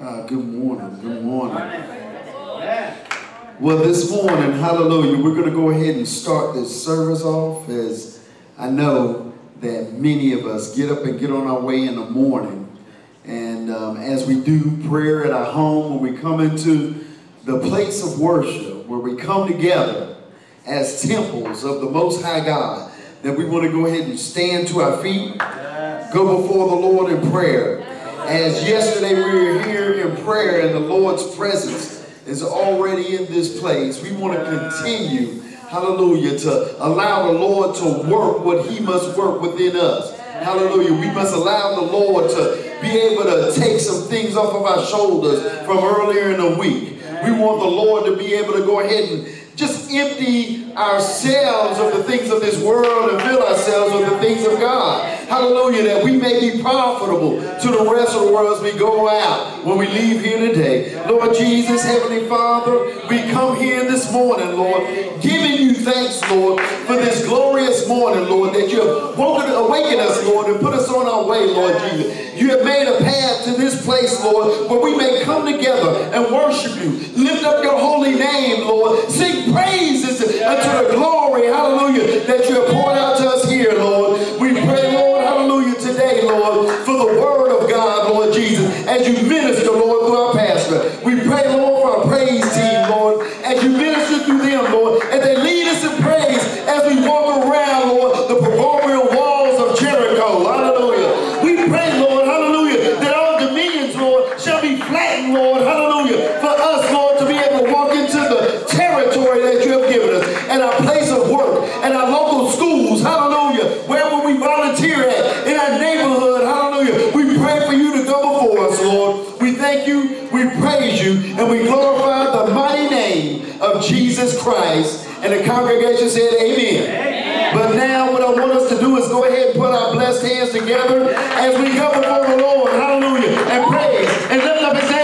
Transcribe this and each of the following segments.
Uh, good morning. Good morning. Well, this morning, hallelujah, we're going to go ahead and start this service off as I know that many of us get up and get on our way in the morning. And um, as we do prayer at our home, when we come into the place of worship, where we come together as temples of the Most High God, that we want to go ahead and stand to our feet, go before the Lord in prayer. As yesterday we were here in prayer and the Lord's presence is already in this place, we want to continue, hallelujah, to allow the Lord to work what he must work within us. Hallelujah. We must allow the Lord to be able to take some things off of our shoulders from earlier in the week. We want the Lord to be able to go ahead and just empty ourselves of the things of this world and fill ourselves with the things of God. Hallelujah, that we may be profitable to the rest of the world as we go out when we leave here today. Lord Jesus, Heavenly Father, we come here this morning, Lord, giving you thanks, Lord, for this glorious morning, Lord, that you have woken, awakened us, Lord, and put us on our way, Lord Jesus. You have made a path to this place, Lord, where we may come together and worship you. Lift up your holy name, Lord. Sing praises unto the glory, hallelujah, that you have poured out to us here, Lord. We pray, Lord, hallelujah, today, Lord, for the word of God, Lord Jesus, as you minister, Lord, Christ. And the congregation said, Amen. But now, what I want us to do is go ahead and put our blessed hands together as we come before the Lord, hallelujah, and praise and lift up his name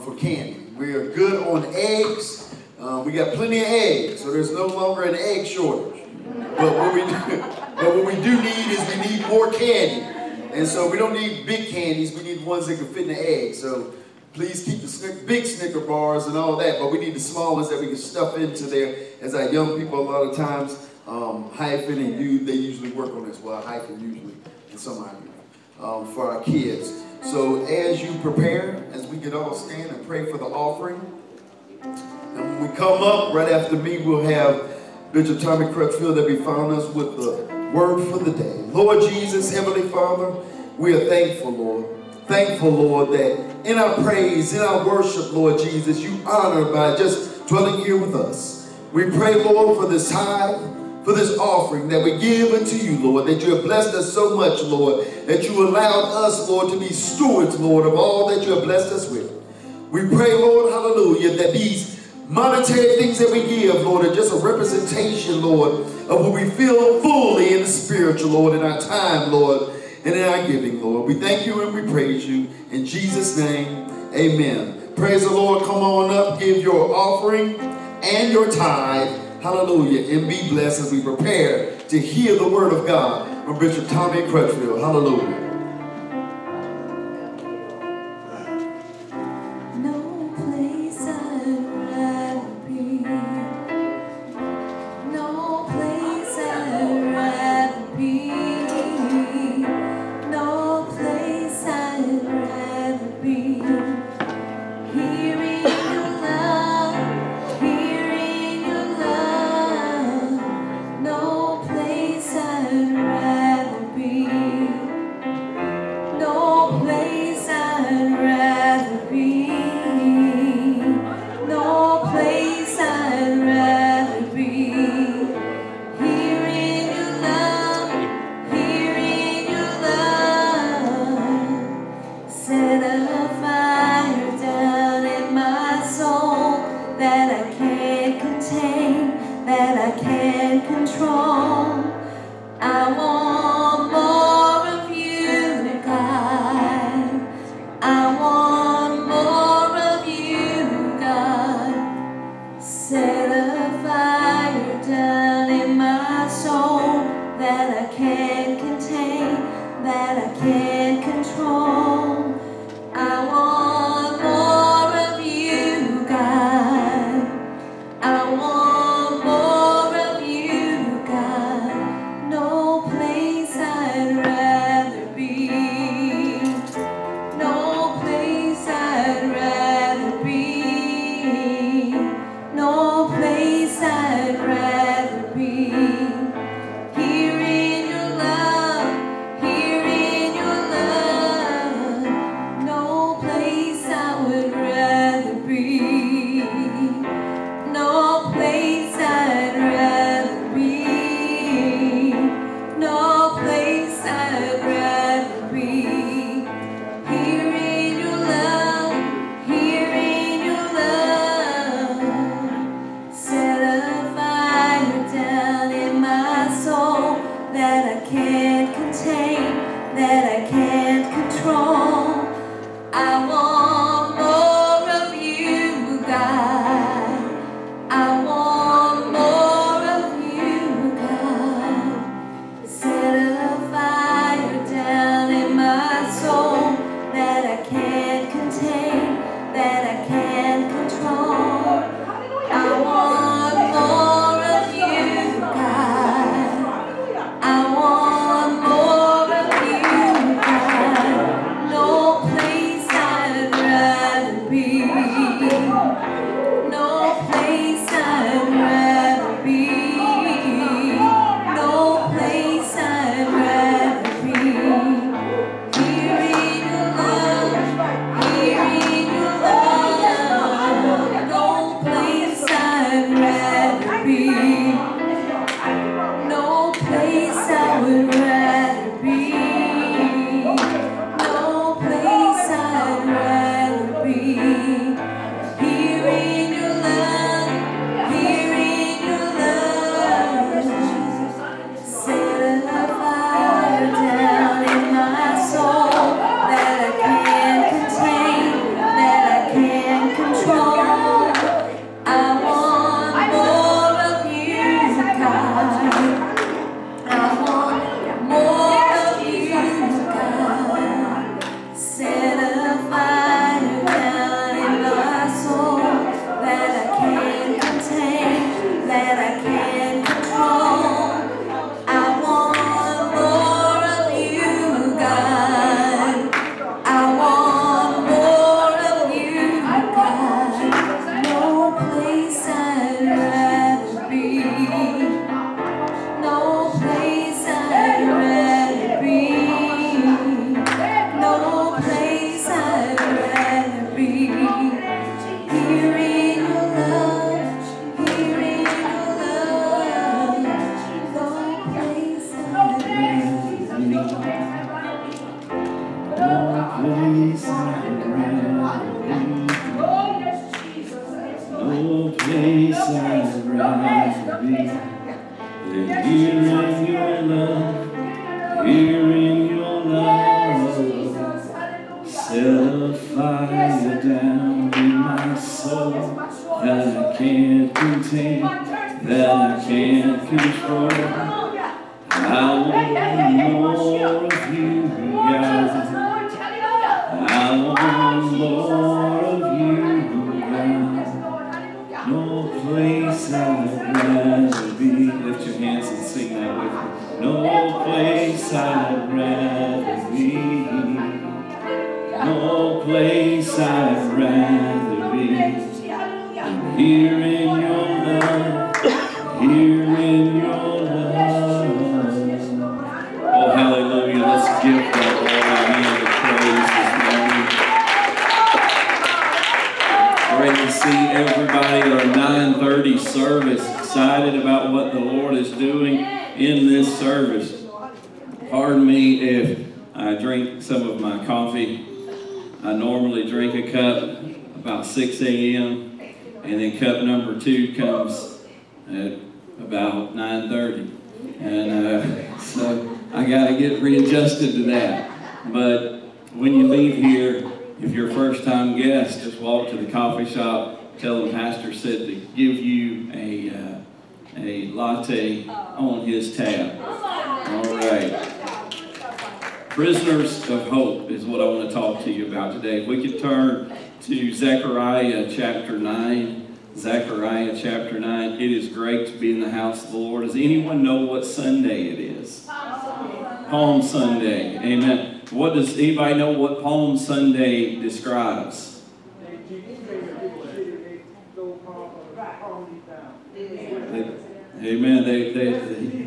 for candy. We are good on eggs. Uh, we got plenty of eggs, so there's no longer an egg shortage. But what we do, but what we do need is we need more candy. And so we don't need big candies, we need ones that can fit in the egg. So please keep the big Snicker bars and all that, but we need the small ones that we can stuff into there. As our young people, a lot of times, um, hyphen and you, they usually work on this. Well, hyphen usually, and some I um, for our kids. So as you prepare, as we get all stand and pray for the offering, and when we come up right after me, we'll have Bishop Tommy Crutchfield that be found us with the word for the day. Lord Jesus, Heavenly Father, we are thankful, Lord. Thankful, Lord, that in our praise, in our worship, Lord Jesus, you honor by just dwelling here with us. We pray, Lord, for this tithe for this offering that we give unto you, Lord, that you have blessed us so much, Lord, that you allowed us, Lord, to be stewards, Lord, of all that you have blessed us with. We pray, Lord, hallelujah, that these monetary things that we give, Lord, are just a representation, Lord, of what we feel fully in the spiritual, Lord, in our time, Lord, and in our giving, Lord. We thank you and we praise you. In Jesus' name, amen. Praise the Lord. Come on up, give your offering and your tithe Hallelujah. And be blessed as we prepare to hear the word of God from Bishop Tommy Crutchfield. Hallelujah. No place I'd rather be. No place I'd rather be. Here in your love, here in your love. Oh, hallelujah. Let's give the Lord a praise this morning. To see everybody at our 930 service. Excited about what the Lord is doing in this service. Pardon me if I drink some of my coffee. I cup about 6 a.m. and then cup number two comes at about 9:30, and uh, so I got to get readjusted to that. But when you leave here, if you're a first-time guest, just walk to the coffee shop, tell the pastor said to give you a uh, a latte on his tab. All right. Prisoners of Hope is what I want to talk to you about today. If we could turn to Zechariah chapter 9. Zechariah chapter 9. It is great to be in the house of the Lord. Does anyone know what Sunday it is? Palm Sunday. Amen. What does anybody know what Palm Sunday describes? Amen. They, they,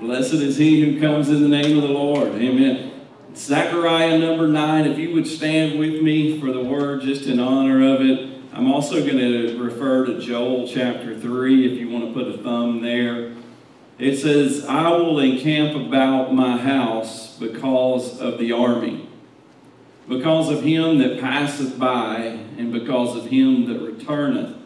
Blessed is he who comes in the name of the Lord. Amen. Zechariah number nine, if you would stand with me for the word just in honor of it. I'm also going to refer to Joel chapter 3 if you want to put a thumb there. It says, I will encamp about my house because of the army, because of him that passeth by, and because of him that returneth.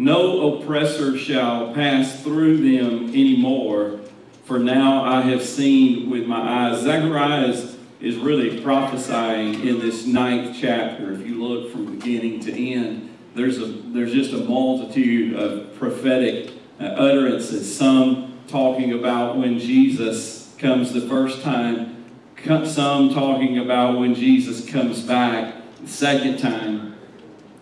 No oppressor shall pass through them any more, for now I have seen with my eyes. Zechariah is, is really prophesying in this ninth chapter. If you look from beginning to end, there's, a, there's just a multitude of prophetic uh, utterances. Some talking about when Jesus comes the first time, some talking about when Jesus comes back the second time.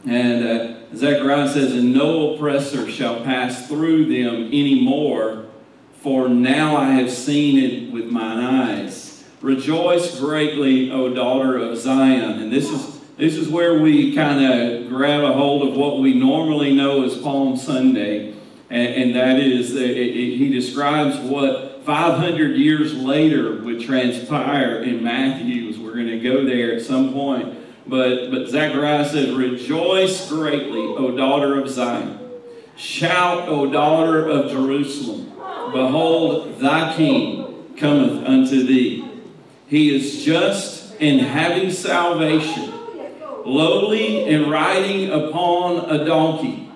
And uh, Zechariah says, And no oppressor shall pass through them any more, for now I have seen it with mine eyes. Rejoice greatly, O daughter of Zion. And this is this is where we kind of grab a hold of what we normally know as Palm Sunday, and, and that is it, it, he describes what 500 years later would transpire in Matthew's. We're going to go there at some point. But, but Zechariah says, Rejoice greatly, O daughter of Zion. Shout, O daughter of Jerusalem. Behold, thy king cometh unto thee. He is just and having salvation, lowly and riding upon a donkey,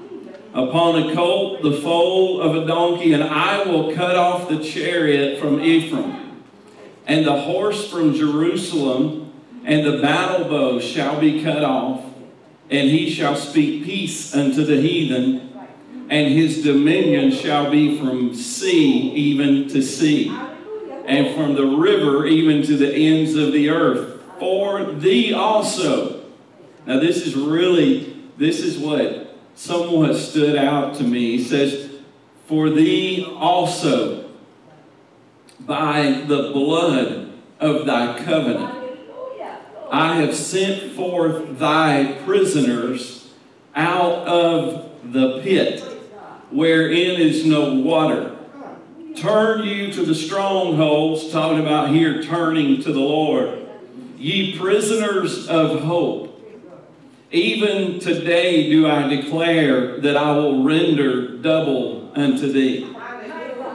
upon a colt, the foal of a donkey, and I will cut off the chariot from Ephraim, and the horse from Jerusalem, and the battle bow shall be cut off, and he shall speak peace unto the heathen, and his dominion shall be from sea even to sea, and from the river even to the ends of the earth. For thee also. Now, this is really, this is what somewhat stood out to me. He says, For thee also, by the blood of thy covenant, I have sent forth thy prisoners out of the pit, wherein is no water. Turn you to the strongholds, talking about here turning to the Lord. Ye prisoners of hope. Even today do I declare that I will render double unto thee.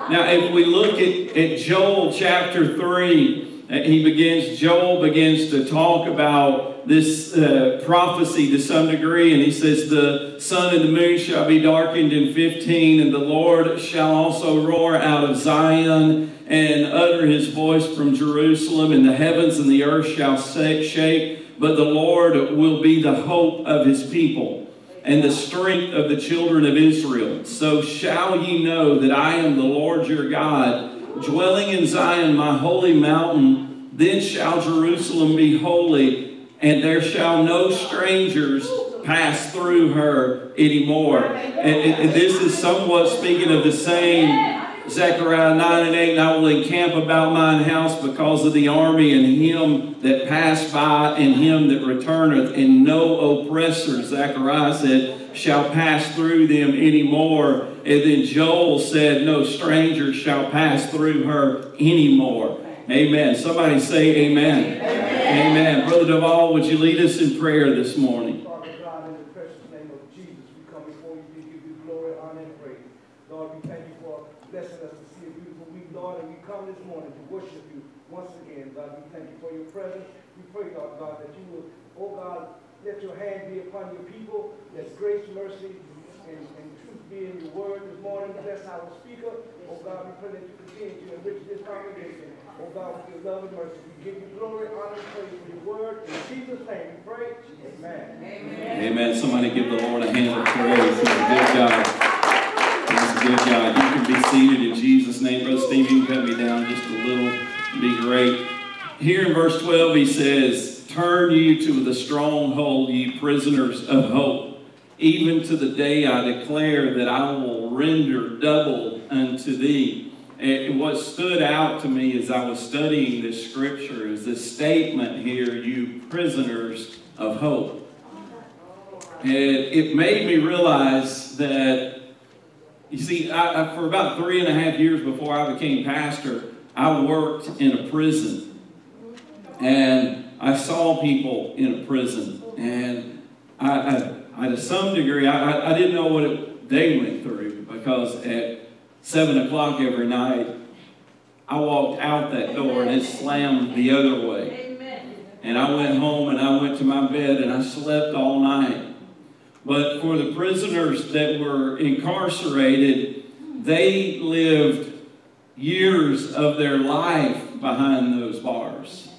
Now, if we look at, at Joel chapter 3, he begins, Joel begins to talk about this uh, prophecy to some degree, and he says, The sun and the moon shall be darkened in 15, and the Lord shall also roar out of Zion and utter his voice from Jerusalem, and the heavens and the earth shall shake, but the Lord will be the hope of his people and the strength of the children of Israel. So shall ye know that I am the Lord your God, dwelling in Zion, my holy mountain. Then shall Jerusalem be holy, and there shall no strangers pass through her anymore. And, and this is somewhat speaking of the same Zechariah 9 and 8, and I will encamp about mine house because of the army and him that passed by and him that returneth, and no oppressor, Zechariah said, shall pass through them anymore. And then Joel said, no stranger shall pass through her anymore. Amen. Somebody say amen. Amen. amen. Brother Duvall, would you lead us in prayer this morning? Let your hand be upon your people. Let grace, mercy, and, and truth be in your word this morning. Bless our speaker. Oh God, we pray that you continue to enrich this congregation. Oh God, with your love and mercy. We give you glory, honor, and praise for your word. In Jesus' name we pray. Amen. Amen. Amen. Somebody give the Lord a hand of praise. Good God. Good God. You can be seated in Jesus' name. Brother Steve, you can cut me down just a little. Be great. Here in verse 12, he says, Turn you to the stronghold, ye prisoners of hope. Even to the day I declare that I will render double unto thee. And what stood out to me as I was studying this scripture is this statement here, you prisoners of hope. And it made me realize that, you see, I, I, for about three and a half years before I became pastor, I worked in a prison. And I saw people in a prison, and I, I, I to some degree, I, I didn't know what it, they went through because at seven o'clock every night, I walked out that door and it slammed the other way. And I went home and I went to my bed and I slept all night. But for the prisoners that were incarcerated, they lived years of their life behind those bars.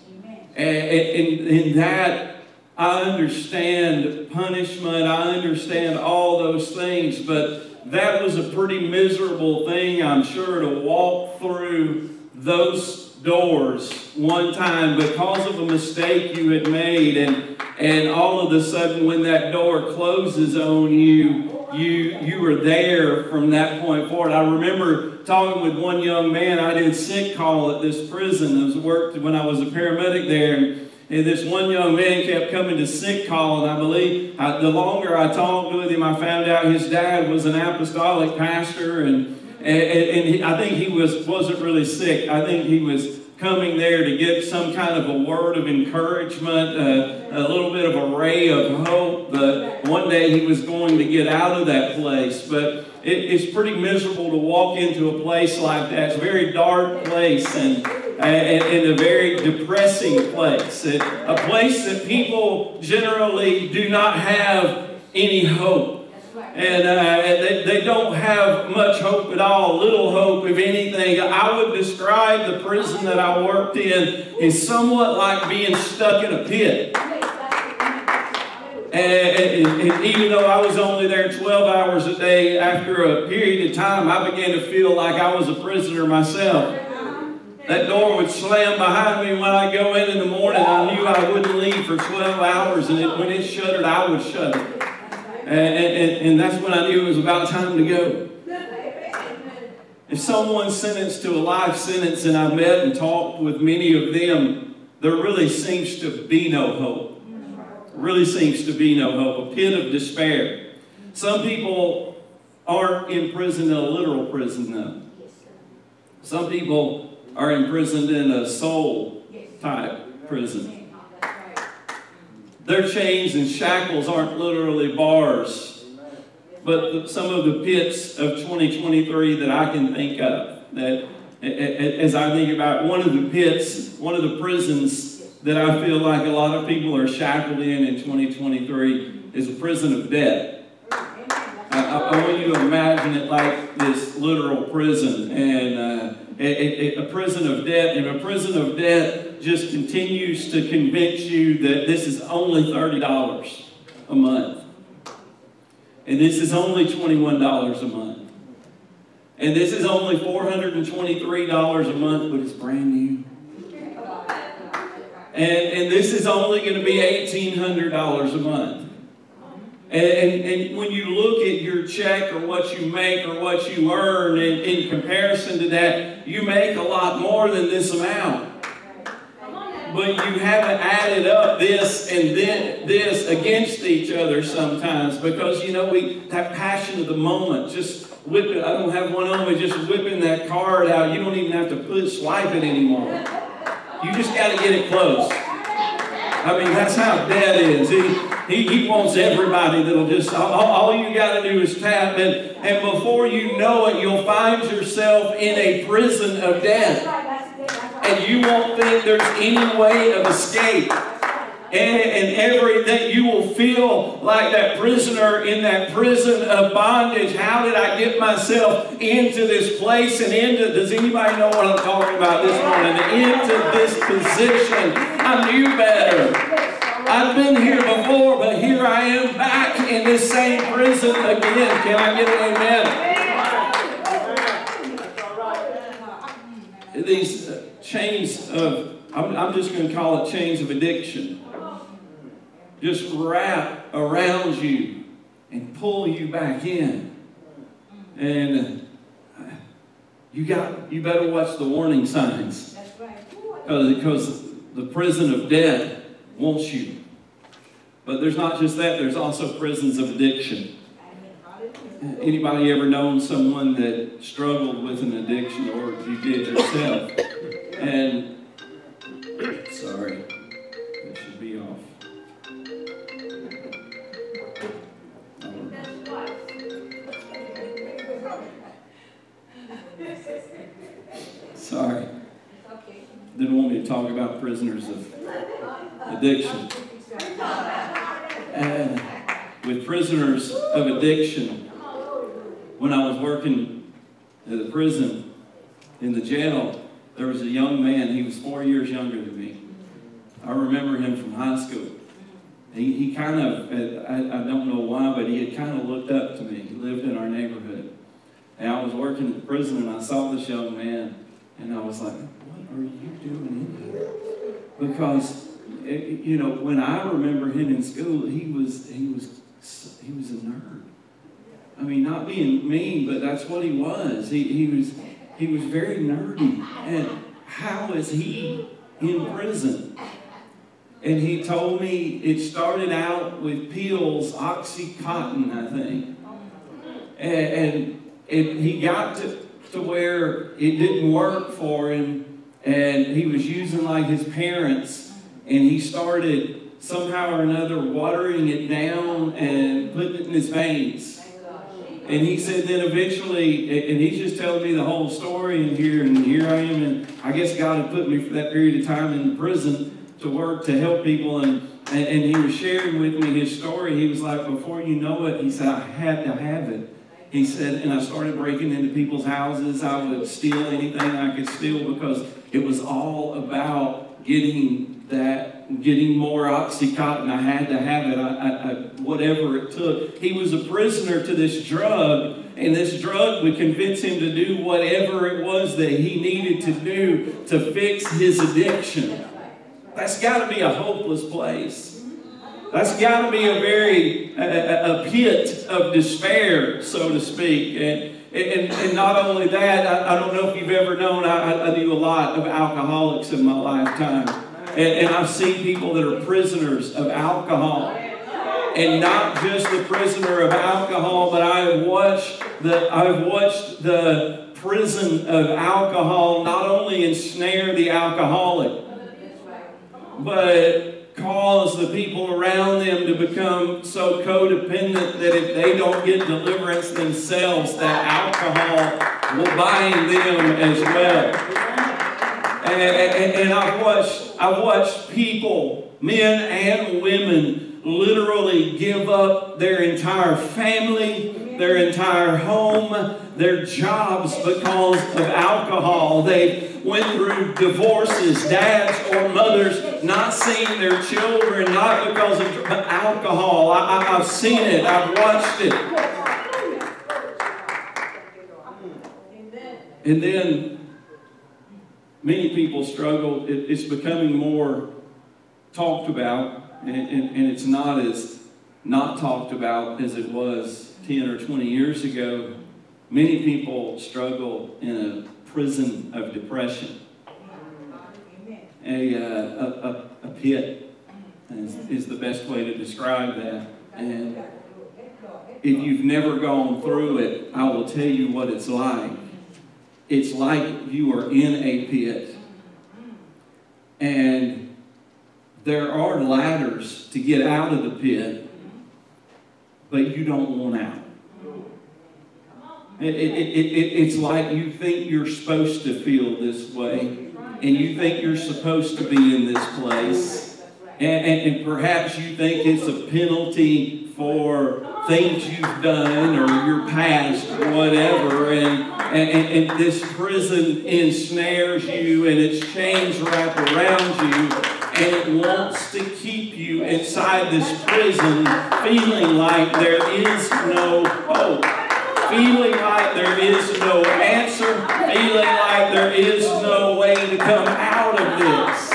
And in that, I understand punishment, I understand all those things, but that was a pretty miserable thing, I'm sure, to walk through those doors one time because of a mistake you had made and and all of a sudden when that door closes on you you you were there from that point forward. I remember talking with one young man. I did sick call at this prison. I worked when i was a paramedic there. And, and this one young man kept coming to sick call. And i believe I, the longer i talked with him i found out his dad was an apostolic pastor. And and, and he, I think he was, wasn't really sick. I think he was coming there to get some kind of a word of encouragement, uh, a little bit of a ray of hope that one day he was going to get out of that place. But it, it's pretty miserable to walk into a place like that. It's a very dark place and, and, and a very depressing place. It, a place that people generally do not have any hope and uh, they, they don't have much hope at all, little hope, if anything. I would describe the prison that I worked in is somewhat like being stuck in a pit. And, and, and, even though I was only there 12 hours a day, after a period of time, I began to feel like I was a prisoner myself. That door would slam behind me when I go in in the morning. I knew I wouldn't leave for 12 hours, and it, when it shuttered, I would shut it. And, and, and that's when I knew it was about time to go. If someone's sentenced to a life sentence and I've met and talked with many of them, there really seems to be no hope. Really seems to be no hope. A pit of despair. Some people aren't imprisoned in a literal prison, though. Some people are imprisoned in a soul type prison. Their chains and shackles aren't literally bars, but some of the pits of 2023 that I can think of. That as I think about one of the pits, one of the prisons that I feel like a lot of people are shackled in in 2023 is a prison of debt. I, I, want you to imagine it like this literal prison and uh, a, a, a prison of debt, and a prison of debt just continues to convince you that this is only $30 a month. And this is only $21 a month. And this is only $423 a month, but it's brand new. And, and this is only going to be $1,800 a month. And, and, and, when you look at your check or what you make or what you earn in, in comparison to that, you make a lot more than this amount. But you haven't added up this and then this against each other sometimes because you know we that passion of the moment just whipping. I don't have one on me just whipping that card out. You don't even have to put swipe it anymore. You just got to get it close. I mean, that's how dad is. He, he, he wants everybody that'll just, all, all you got to do is tap, and, and before you know it, you'll find yourself in a prison of death. And you won't think there's any way of escape. And, and every that you will feel like that prisoner in that prison of bondage. How did I get myself into this place and into does anybody know what I'm talking about this morning? Into this position. I knew better. I've been here before, but here I am back in this same prison again. Can I get an amen? These chains of, I'm, I'm just going to call it chains of addiction just wrap around you and pull you back in. And uh, you got you better watch the warning signs. Because the prison of death wants you. But there's not just that, there's also prisons of addiction. Anybody ever known someone that struggled with an addiction or if you did yourself? And sorry. That should be off. Sorry. Didn't want me to talk about prisoners of addiction. And with prisoners of addiction, when I was working at the prison in the jail, there was a young man. He was four years younger than me. I remember him from high school. He, he kind of, I, I don't know why, but he had kind of looked up to me. He lived in our neighborhood. And I was working at the prison and I saw this young man and I was like, what are you doing in here? Because, it, you know, when I remember him in school, he was, he was, he was a nerd. I mean, not being mean, but that's what he was. He, he was, he was very nerdy. And how is he in prison? And he told me it started out with pills, Oxycontin, I think. And, and it, he got to, to where it didn't work for him and he was using like his parents and he started somehow or another watering it down and putting it in his veins. And he said then eventually, and he's just telling me the whole story, and here and here I am, and I guess God had put me for that period of time in prison to work to help people, and, and, and he was sharing with me his story. He was like, before you know it, he said, I had to have it. He said, and I started breaking into people's houses. I would steal anything I could steal because it was all about getting that, getting more Oxycontin. I had to have it, I, I, I, whatever it took. He was a prisoner to this drug, and this drug would convince him to do whatever it was that he needed to do to fix his addiction. That's got to be a hopeless place. That's got to be a very a, a, pit of despair, so to speak. And, and, and not only that, I, I, don't know if you've ever known, I, I knew a lot of alcoholics in my lifetime. And, and I've seen people that are prisoners of alcohol. And not just the prisoner of alcohol, but I have watched the I've watched the prison of alcohol not only ensnare the alcoholic, but cause the people around them to become so codependent that if they don't get deliverance themselves, that alcohol will bind them as well. And, and, and I've watched, I've watched people, men and women, literally give up their entire family, their entire home, their jobs because of alcohol. They went through divorces, dads or mothers not seeing their children, not because of alcohol. I, have seen it, I've watched it. And then many people struggle. It, it's becoming more talked about, and, and, and it's not as not talked about as it was 10 or 20 years ago. Many people struggle in a prison of depression. A, uh, a, a, a, pit is, is the best way to describe that. And if you've never gone through it, I will tell you what it's like. It's like you are in a pit. And there are ladders to get out of the pit, but you don't want out. It, it, it, it's like you think you're supposed to feel this way, and you think you're supposed to be in this place, and, and, and perhaps you think it's a penalty for things you've done or your past or whatever, and, and, and this prison ensnares you and its chains wrap around you and it wants to keep you inside this prison feeling like there is no hope feeling like there is no answer, feeling like there is no way to come out of this.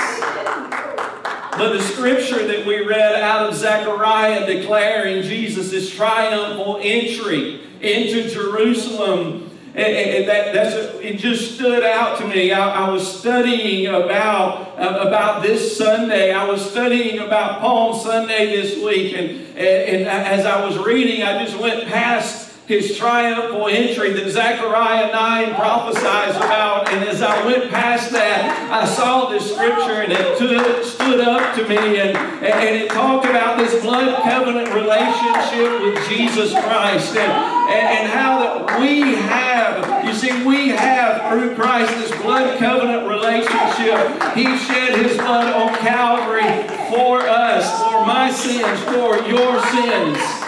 But the scripture that we read out of Zechariah declaring Jesus' triumphal entry into Jerusalem and, and that, that's it just stood out to me. I, I was studying about, uh, about this Sunday. I was studying about Palm Sunday this week. And, and, and as I was reading, I just went past his triumphal entry that Zechariah 9 prophesies about. And as I went past that, I saw this scripture and it stood, up to me and, and it talked about this blood covenant relationship with Jesus Christ and, and how that we have, you see, we have through Christ this blood covenant relationship. He shed his blood on Calvary for us, for my sins, for your sins.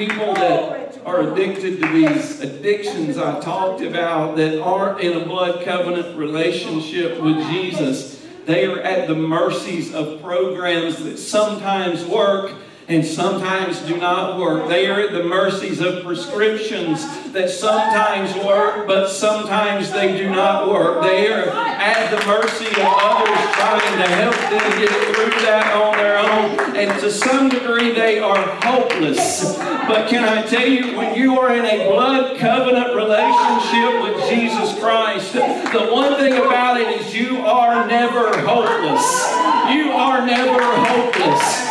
People that are addicted to these addictions I talked about that aren't in a blood covenant relationship with Jesus, they are at the mercies of programs that sometimes work and sometimes do not work. They are at the mercies of prescriptions that sometimes work, but sometimes they do not work. They are at the mercy of others trying to help them get through that on their own. And to some degree, they are hopeless. But can I tell you, when you are in a blood covenant relationship with Jesus Christ, the one thing about it is you are never hopeless. You are never hopeless.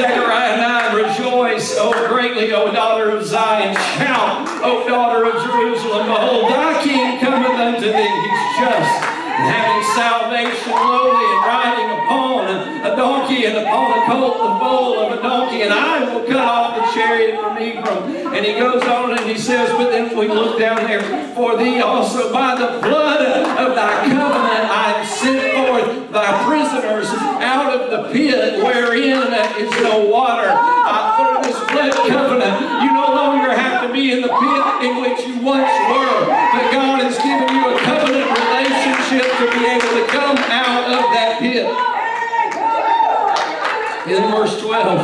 Zechariah 9, rejoice, O greatly, O daughter of Zion. Shout, O daughter of Jerusalem. Behold, thy king cometh unto thee. He's just and having salvation lowly and riding upon a donkey and upon a colt, the foal of a donkey. And I will cut off the chariot from Ephraim. And he goes on and he says, but then we look down there, for thee also by the blood of thy covenant I have sent forth thy prisoners out of the pit no water. Uh, through this blood covenant, you no longer have to be in the pit in which you once were. But God has given you a covenant relationship to be able to come out of that pit. In verse 12,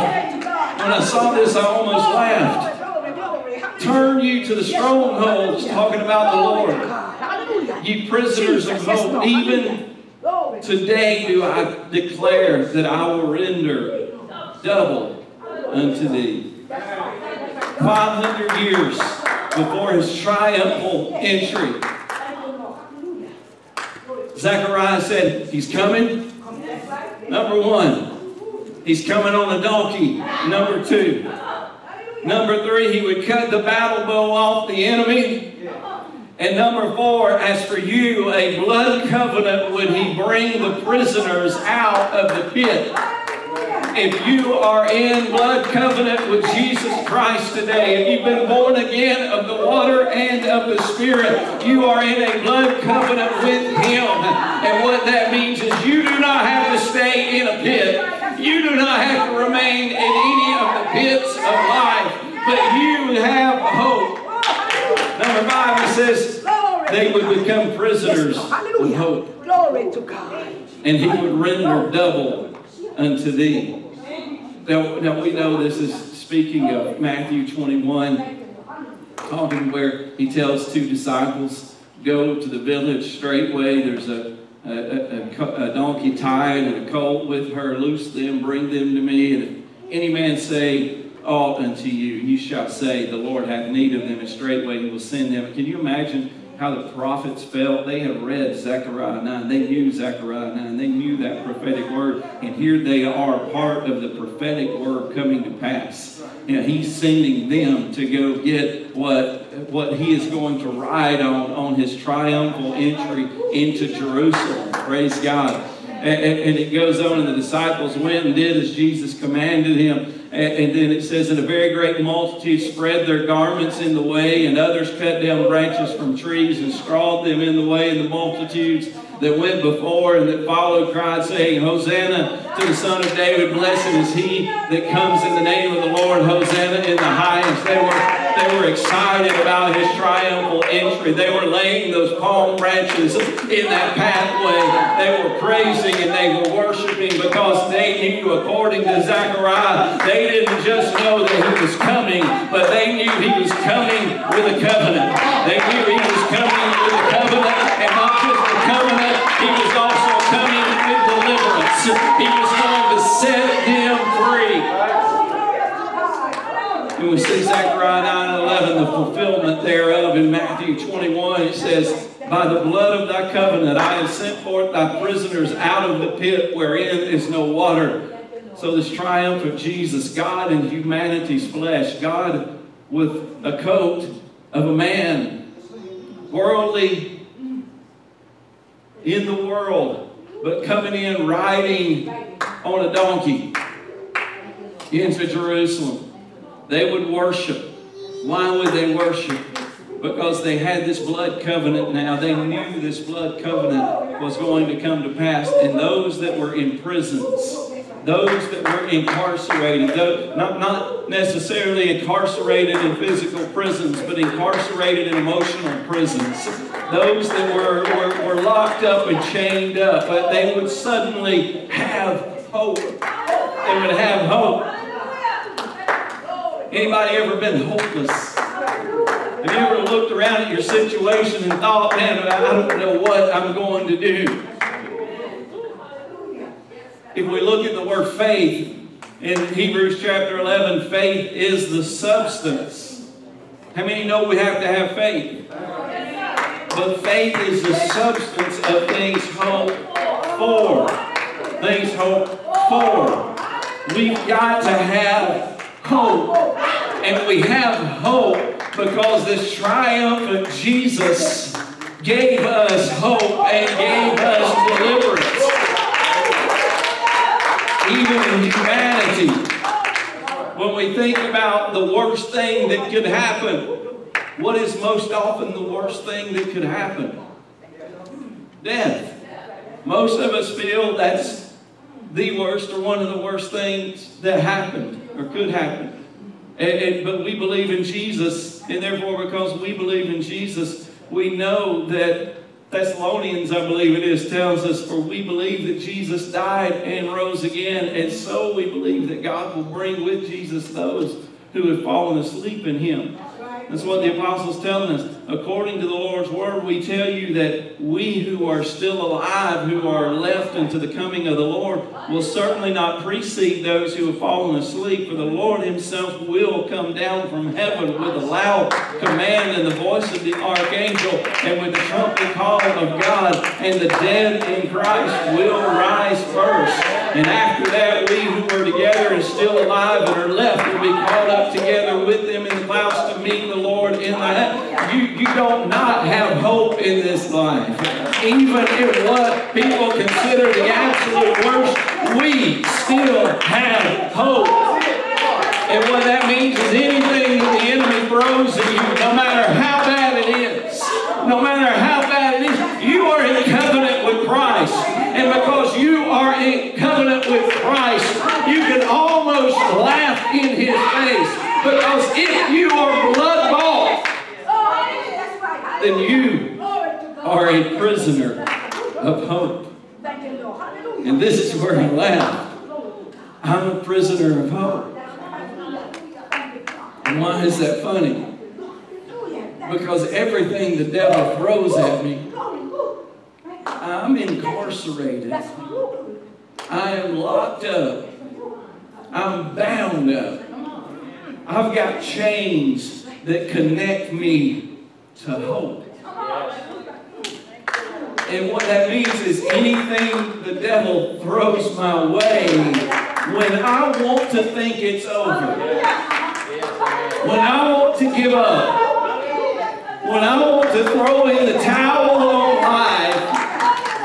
when I saw this, I almost laughed. Turn you to the strongholds, talking about the Lord. Ye prisoners of hope, even Today do I declare that I will render double unto thee. 500 years before his triumphal entry. Zechariah said, He's coming. Number one, he's coming on a donkey. Number two, number three, he would cut the battle bow off the enemy. And number four, as for you, a blood covenant would he bring the prisoners out of the pit. If you are in blood covenant with Jesus Christ today, if you've been born again of the water and of the Spirit, you are in a blood covenant with Him. And what that means is you do not have to stay in a pit. You do not have to remain in any of the pits of life, but you have hope. Number five, it says they would become prisoners with hope. Glory to God. And he would render double unto thee. Now, now we know this is speaking of Matthew 21, talking where he tells two disciples, go to the village straightway. There's a, a, a, a donkey tied and a colt with her. Loose them, bring them to me. And if any man say, aught unto you, you shall say, The Lord hath need of them, and straightway he will send them. Can you imagine how the prophets felt? They had read Zechariah 9. They knew Zechariah 9. They knew that prophetic word. And here they are, part of the prophetic word coming to pass. He's sending them to go get what, what he is going to ride on on his triumphal entry into Jerusalem. Praise God. And, and, it goes on, and the disciples went and did as Jesus commanded him. And then it says, And a very great multitude spread their garments in the way, and others cut down branches from trees and scrawled them in the way. And the multitudes that went before and that followed cried, saying, Hosanna to the Son of David, blessed is he that comes in the name of the Lord, Hosanna in the highest. They were they were excited about his triumphal entry. They were laying those palm branches in that pathway. They were praising and they were worshiping because they knew, according to Zechariah, they didn't just know that he was coming, but they knew he was coming with a covenant. They knew he was coming with a covenant, and not just a covenant, he was also coming with deliverance. He was going to set And we see Zechariah 9 11, the fulfillment thereof in Matthew 21. It says, By the blood of thy covenant I have sent forth thy prisoners out of the pit wherein is no water. So, this triumph of Jesus, God in humanity's flesh, God with a coat of a man, worldly in the world, but coming in riding on a donkey into Jerusalem. They would worship. Why would they worship? Because they had this blood covenant now. They knew this blood covenant was going to come to pass. And those that were in prisons, those that were incarcerated, those, not, not necessarily incarcerated in physical prisons, but incarcerated in emotional prisons, those that were, were, were locked up and chained up, but they would suddenly have hope. They would have hope. Anybody ever been hopeless? Have you ever looked around at your situation and thought, man, I don't know what I'm going to do? If we look at the word faith in Hebrews chapter 11, faith is the substance. How many know we have to have faith? But faith is the substance of things hoped for. Things hoped for. We've got to have hope. And we have hope because this triumph of Jesus gave us hope and gave us deliverance. Even in humanity, when we think about the worst thing that could happen, what is most often the worst thing that could happen? Death. Most of us feel that's the worst or one of the worst things that happened or could happen. And, and, but we believe in Jesus, and therefore, because we believe in Jesus, we know that Thessalonians, I believe it is, tells us, for we believe that Jesus died and rose again, and so we believe that God will bring with Jesus those who have fallen asleep in him. That's what the apostle's telling us. According to the Lord's word, we tell you that we who are still alive, who are left unto the coming of the Lord, will certainly not precede those who have fallen asleep. For the Lord himself will come down from heaven with a loud command and the voice of the archangel and with the trumpet call of God, and the dead in Christ will rise first. And after that, we who are together and still alive and are left will be caught up together with them in the clouds to meet the Lord in the heaven. You, you don't not have hope in this life. Even if what people consider the absolute worst, we still have hope. And what that means is anything that the enemy throws at you, no matter how bad it is, no matter how bad it is, you are in covenant with Christ. And because you are in covenant with Christ, you can almost laugh in his face. Because if you are blood bought, then you are a prisoner of hope. And this is where I laugh. I'm a prisoner of hope. And why is that funny? Because everything the devil throws at me, I'm incarcerated. I am locked up. I'm bound up. I've got chains that connect me to hope. And what that means is anything the devil throws my way, when I want to think it's over, when I want to give up, when I want to throw in the towel on life,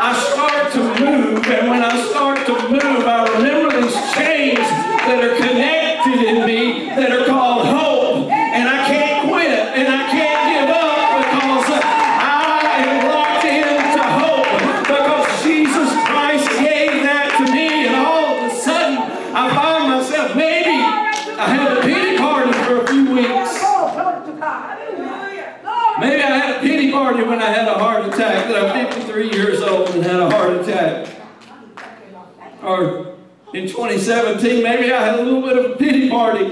I start to move, and when I start to move, I remember these chains that are connected in me that are called hope, and I can't quit, and I can't give up because I am locked into hope because Jesus Christ gave that to me, and all of a sudden I find myself maybe I had a pity party for a few weeks. Maybe I had a pity party when I had a heart attack, that I'm 53 years and had a heart attack. Or in 2017, maybe I had a little bit of a pity party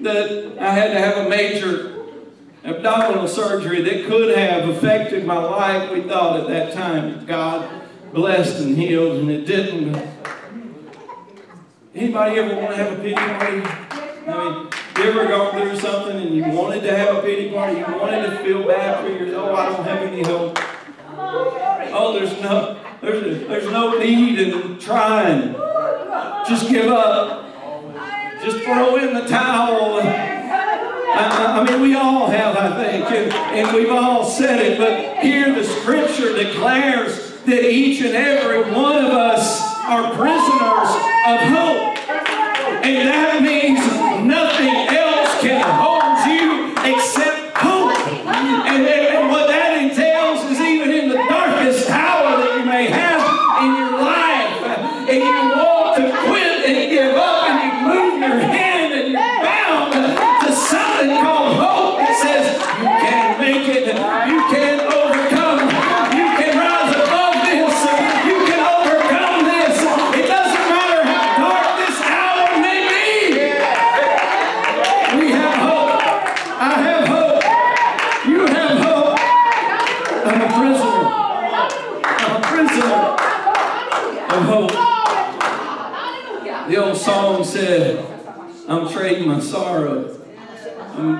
that I had to have a major abdominal surgery that could have affected my life. We thought at that time God blessed and healed, and it didn't. Anybody ever want to have a pity party? I mean, you ever gone through something and you wanted to have a pity party? You wanted to feel bad for yourself? Oh, I don't have any hope. Oh, there's no, there's, there's no need in trying. Just give up. Just throw in the towel. I, I mean, we all have, I think, and, and we've all said it, but here the scripture declares that each and every one of us are prisoners of hope. And that means nothing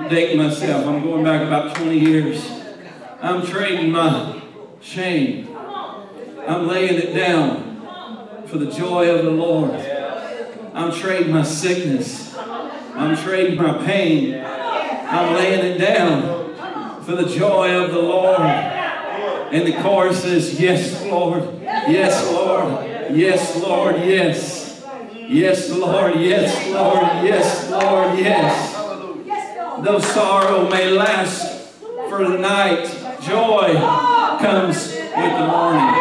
I'm myself. I'm going back about 20 years. I'm trading my shame. I'm laying it down for the joy of the Lord. I'm trading my sickness. I'm trading my pain. I'm laying it down for the joy of the Lord. And the chorus says, Yes, Lord. Yes, Lord. Yes, Lord. Yes. Yes, Lord. Yes, Lord. Yes, Lord. Yes. Though sorrow may last for the night, joy comes with the morning.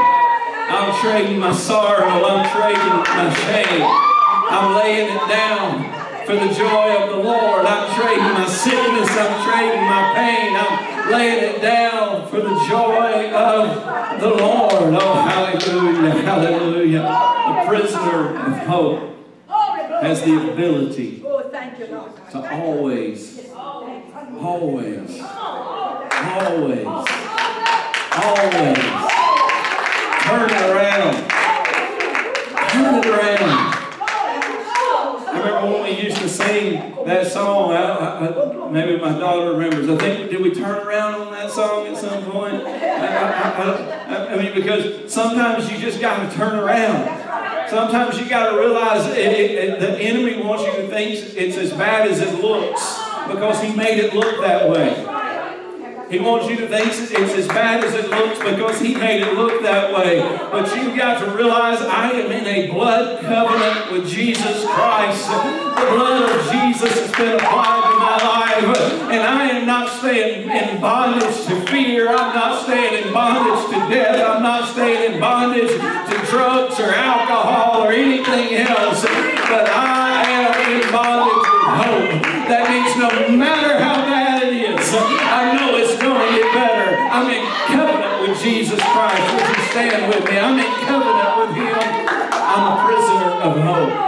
I'm trading my sorrow. I'm trading my shame. I'm laying it down for the joy of the Lord. I'm trading my sickness. I'm trading my pain. I'm laying it down for the joy of the Lord. Oh, hallelujah. Hallelujah. The prisoner of hope has the ability to always, always, always, always turn it around. Turn it around. I remember when we used to sing that song. I, I, I, maybe my daughter remembers. I think did we turn around on that song at some point? I, mean, because sometimes you just got to turn around. Sometimes you got to realize it, it, it, the enemy wants you to think it's as bad as it looks because he made it look that way. He wants you to think it's as bad as it looks because He made it look that way. But you've got to realize I am in a blood covenant with Jesus Christ. The blood of Jesus has been applied to my life. And I am not staying in bondage to fear. I'm not staying in bondage to death. I'm not staying in bondage to drugs or alcohol or anything else. But I am in bondage with hope. That means no matter how bad it is, I know it's going to get better. I'm in covenant with Jesus Christ. Would you stand with me? I'm in covenant with Him. I'm a prisoner of hope.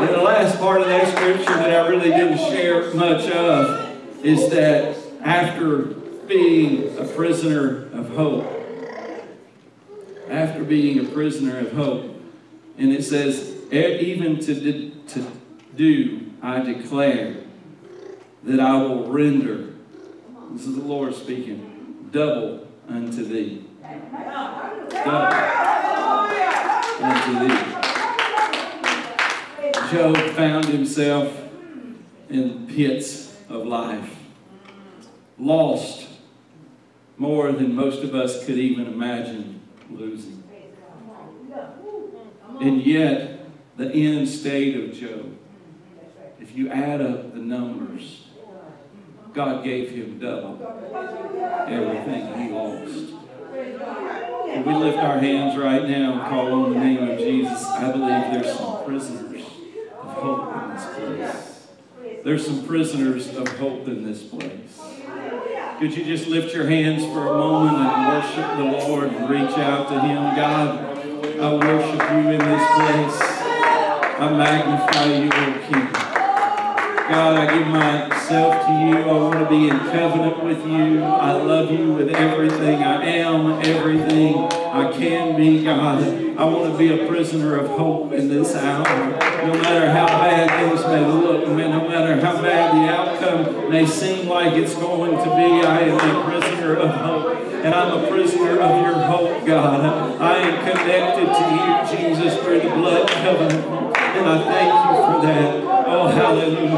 And the last part of that scripture that I really didn't share much of is that after being a prisoner of hope, after being a prisoner of hope, and it says, even to, to do, I declare that I will render, this is the Lord speaking, double unto thee. Double unto thee. Job found himself in the pits of life, lost more than most of us could even imagine losing. And yet, the end state of Job, if you add up the numbers, God gave him double everything he lost. If we lift our hands right now and call on the name of Jesus, I believe there's some prisoners of hope in this place. There's some prisoners of hope in this place. Could you just lift your hands for a moment and worship the Lord and reach out to Him? God, I worship you in this place. I magnify you, O King. God, I give myself to you. I want to be in covenant with you. I love you with everything I am, everything I can be, God. I want to be a prisoner of hope in this hour. No matter how bad things may look, no matter how bad the outcome may seem like it's going to be, I am a prisoner of hope. And I'm a prisoner of your hope, God. I am connected to you, Jesus, through the blood covenant. And I thank you for that. Oh, hallelujah.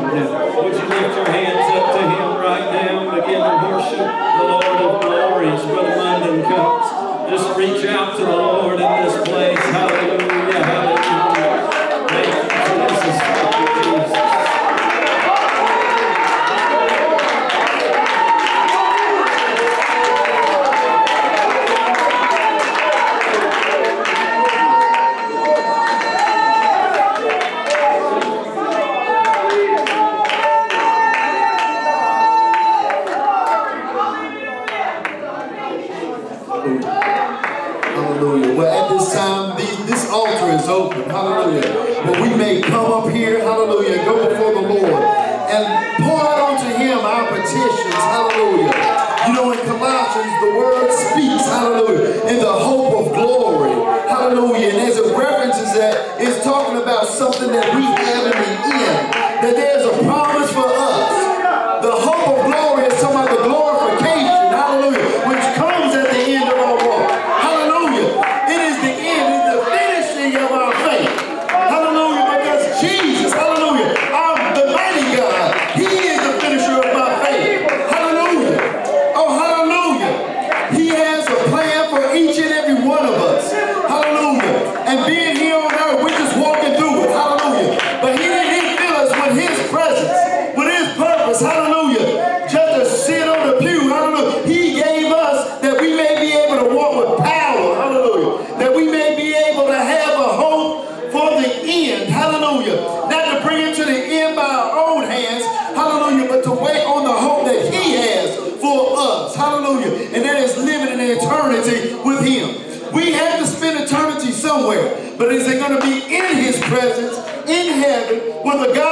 Would you lift your hands up to him right now? Begin to worship the Lord of glories. Brother London comes. Just reach out to the Lord in this place. Hallelujah. Hallelujah. going to be in his presence in heaven when the God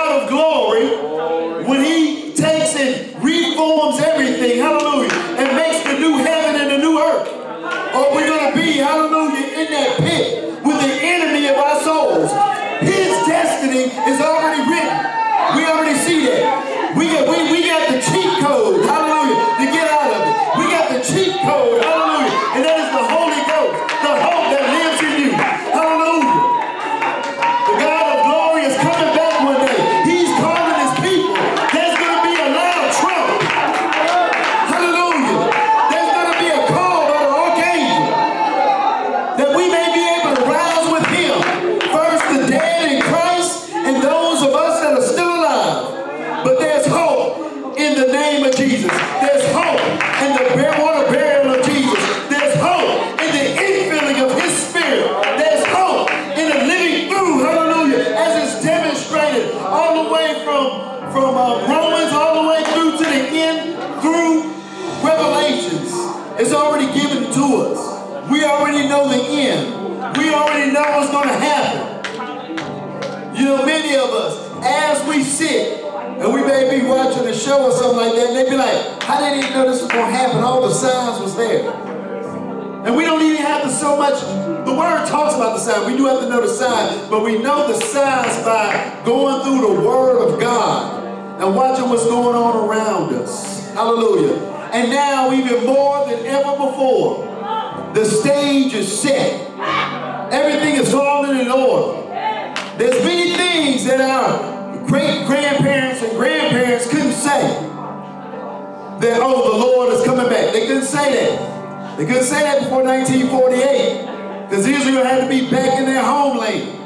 be back in their homeland.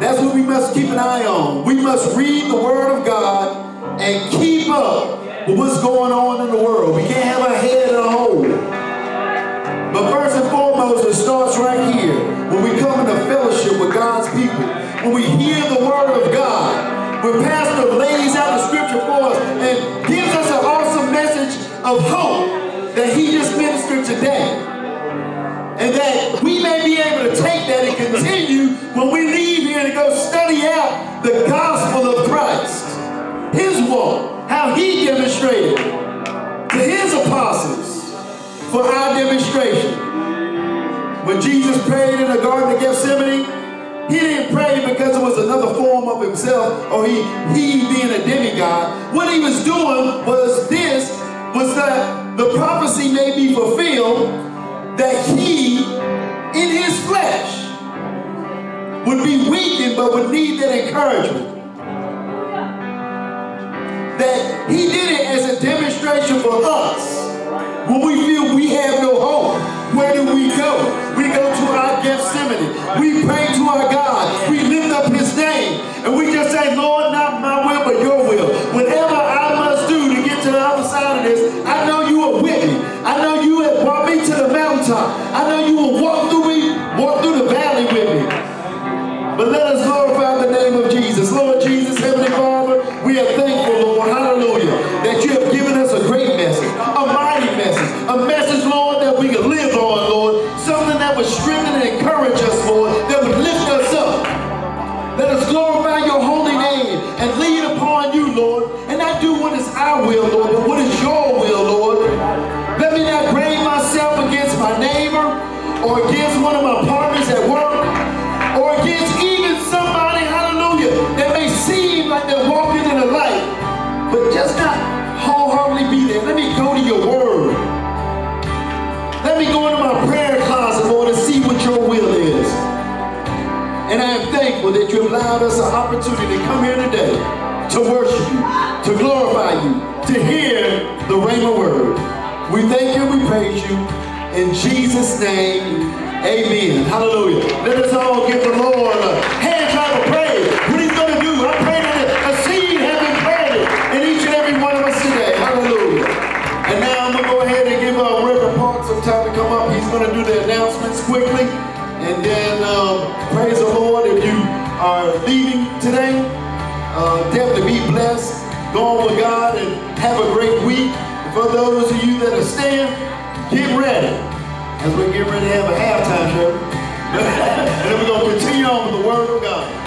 That's what we must keep an eye on. We must read the Word of God and keep up with what's going on in the world. We can't have our head in a hole. But first and foremost, it starts right here. When we come into fellowship with God's people, when we hear the word of God, when Pastor lays out the scripture for us and gives us an awesome message of hope that we may be able to take that and continue when we leave here to go study out the gospel of Christ. His walk, how he demonstrated to his apostles for our demonstration. When Jesus prayed in the Garden of Gethsemane, he didn't pray because it was another form of himself or he, he being a demigod. What he was doing was this, was that the prophecy may be fulfilled that he, in his flesh, would be weakened but would need that encouragement. That he did it as a demonstration for us when we feel we have no hope. Where do we go? We go to our Gethsemane. We pray to our God. We lift up his name. And we just say, Lord, not or against one of my partners at work or against even somebody, hallelujah, that may seem like they're walking in the light, but just not wholeheartedly be there. Let me go to your word. Let me go into my prayer closet, Lord, and see what your will is. And I am thankful that you allowed us an opportunity to come here today to worship you, to glorify you, to hear the Rhema word. We thank you we praise you. In Jesus' name, amen. Hallelujah. Let us all give the Lord a hand clap of praise. What he's going to do, I pray that a seed has been planted in each and every one of us today. Hallelujah. And now I'm going to go ahead and give our Reverend Park some time to come up. He's going to do the announcements quickly. And then um, praise the Lord if you are leaving today. Uh, definitely be blessed. Go on with God and have a great week. For those of you that are staying, get ready. As we get ready to have a halftime show. and then we're going to continue on with the Word of God.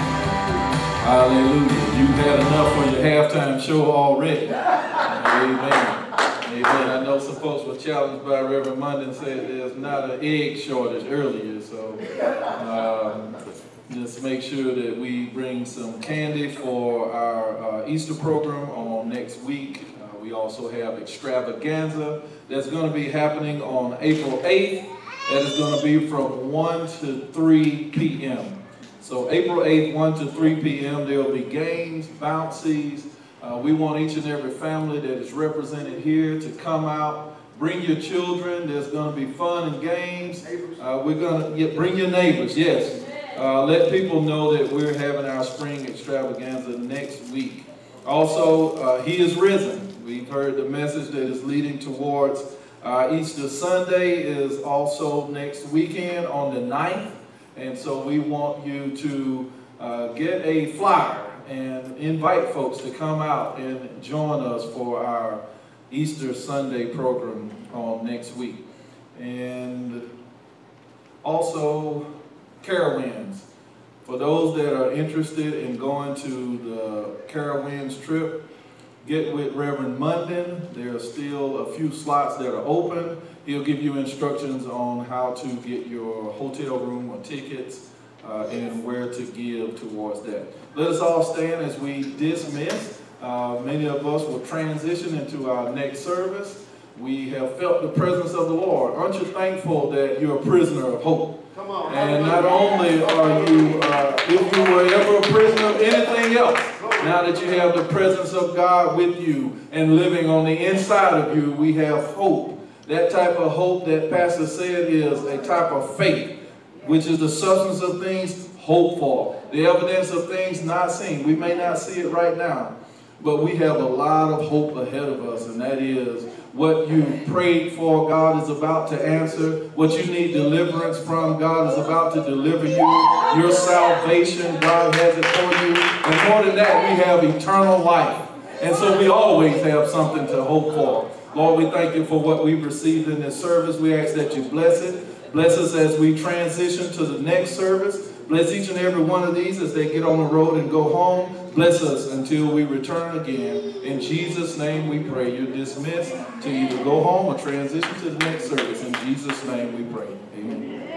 Hallelujah. You've had enough for your halftime show already. Amen. Amen. I know some folks were challenged by Reverend Munden said there's not an egg shortage earlier, so um, just make sure that we bring some candy for our uh, Easter program on next week. We also have extravaganza that's going to be happening on April 8th. That is going to be from 1 to 3 p.m. So April 8th, 1 to 3 p.m., there will be games, bouncies, uh, we want each and every family that is represented here to come out. Bring your children. There's going to be fun and games. Uh, we're going to yeah, bring your neighbors. Yes. Uh, let people know that we're having our spring extravaganza next week. Also, uh, He is risen. We've heard the message that is leading towards uh, Easter Sunday is also next weekend on the 9th. And so we want you to uh, get a flyer and invite folks to come out and join us for our Easter Sunday program on next week. And also, Carowinds. For those that are interested in going to the Carowinds trip, get with Reverend Munden. There are still a few slots that are open. He'll give you instructions on how to get your hotel room or tickets uh, and where to give towards that. Let us all stand as we dismiss. Uh, many of us will transition into our next service. We have felt the presence of the Lord. Aren't you thankful that you're a prisoner of hope? Come on. And not only are you, uh, if you were ever a prisoner of anything else, now that you have the presence of God with you and living on the inside of you, we have hope. That type of hope that Pastor said is a type of faith, which is the substance of things hoped for, the evidence of things not seen. We may not see it right now, but we have a lot of hope ahead of us, and that is what you prayed for, God is about to answer. What you need deliverance from, God is about to deliver you. Your salvation, God has it for you. And more than that, we have eternal life. And so we always have something to hope for. Lord, we thank you for what we've received in this service. We ask that you bless it. Bless us as we transition to the next service. Bless each and every one of these as they get on the road and go home. Bless us until we return again. In Jesus' name we pray. You're dismissed to either go home or transition to the next service. In Jesus' name we pray. Amen.